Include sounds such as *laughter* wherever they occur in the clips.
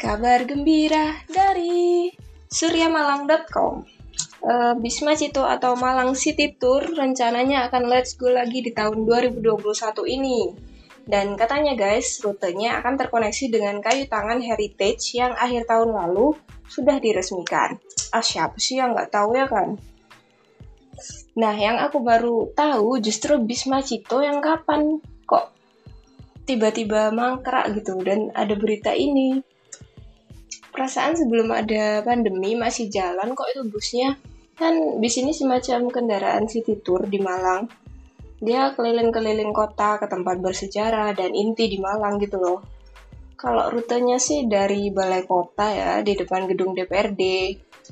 Kabar gembira dari suryamalang.com uh, Bisma Cito atau Malang City Tour rencananya akan let's go lagi di tahun 2021 ini. Dan katanya guys, rutenya akan terkoneksi dengan kayu tangan heritage yang akhir tahun lalu sudah diresmikan. Ah siapa sih yang nggak tahu ya kan? Nah, yang aku baru tahu justru Bisma Cito yang kapan kok tiba-tiba mangkrak gitu dan ada berita ini perasaan sebelum ada pandemi masih jalan kok itu busnya. Kan bis ini semacam kendaraan city tour di Malang. Dia keliling-keliling kota ke tempat bersejarah dan inti di Malang gitu loh. Kalau rutenya sih dari balai kota ya di depan gedung DPRD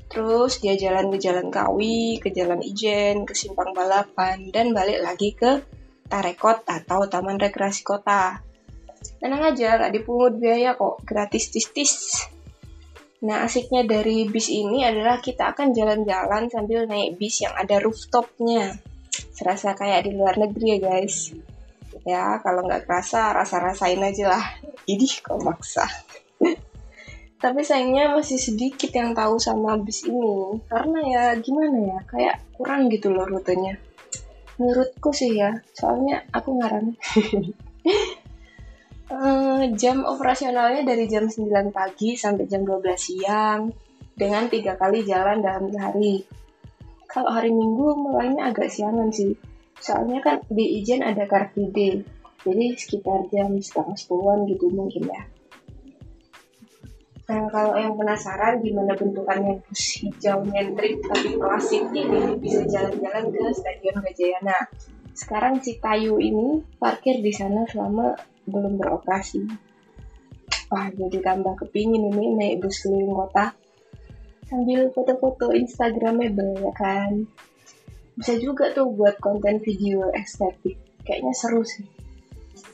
terus dia jalan ke Jalan Kawi ke Jalan Ijen ke Simpang Balapan dan balik lagi ke Tarekot atau Taman Rekreasi Kota. Tenang aja gak dipungut biaya kok. Gratis tis-tis Nah, asiknya dari bis ini adalah kita akan jalan-jalan sambil naik bis yang ada rooftopnya. Serasa kayak di luar negeri ya guys. Ya, kalau nggak kerasa, rasa-rasain aja lah. Idih, kok maksa. *laughs* Tapi sayangnya masih sedikit yang tahu sama bis ini. Karena ya gimana ya, kayak kurang gitu loh rutenya. Menurutku sih ya, soalnya aku ngarang. *laughs* Uh, jam operasionalnya dari jam 9 pagi sampai jam 12 siang dengan tiga kali jalan dalam sehari. Kalau hari Minggu mulainya agak siangan sih. Soalnya kan di Ijen ada Car Free Day. Jadi sekitar jam setengah sepuluhan gitu mungkin ya. Nah, kalau yang penasaran gimana bentukannya bus hijau nyentrik tapi klasik ini bisa jalan-jalan ke Stadion Gajayana. Sekarang Citayu ini parkir di sana selama belum beroperasi. Wah, jadi tambah kepingin ini naik bus keliling kota sambil foto-foto Instagramable ya kan. Bisa juga tuh buat konten video estetik. Kayaknya seru sih.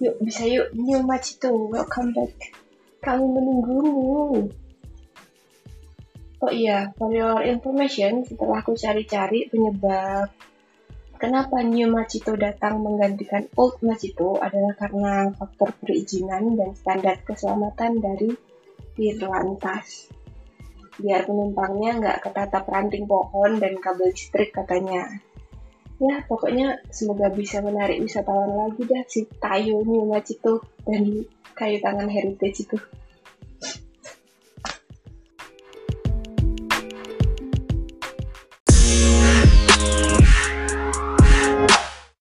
Yuk, bisa yuk. New Machito, welcome back. Kami menunggumu. Oh iya, for your information, setelah aku cari-cari penyebab Kenapa New Machito datang menggantikan Old Machito adalah karena faktor perizinan dan standar keselamatan dari Dirlantas. Biar penumpangnya nggak ketatap ranting pohon dan kabel listrik katanya. Ya, pokoknya semoga bisa menarik wisatawan lagi dah si Tayo New Machito dan kayu tangan heritage itu.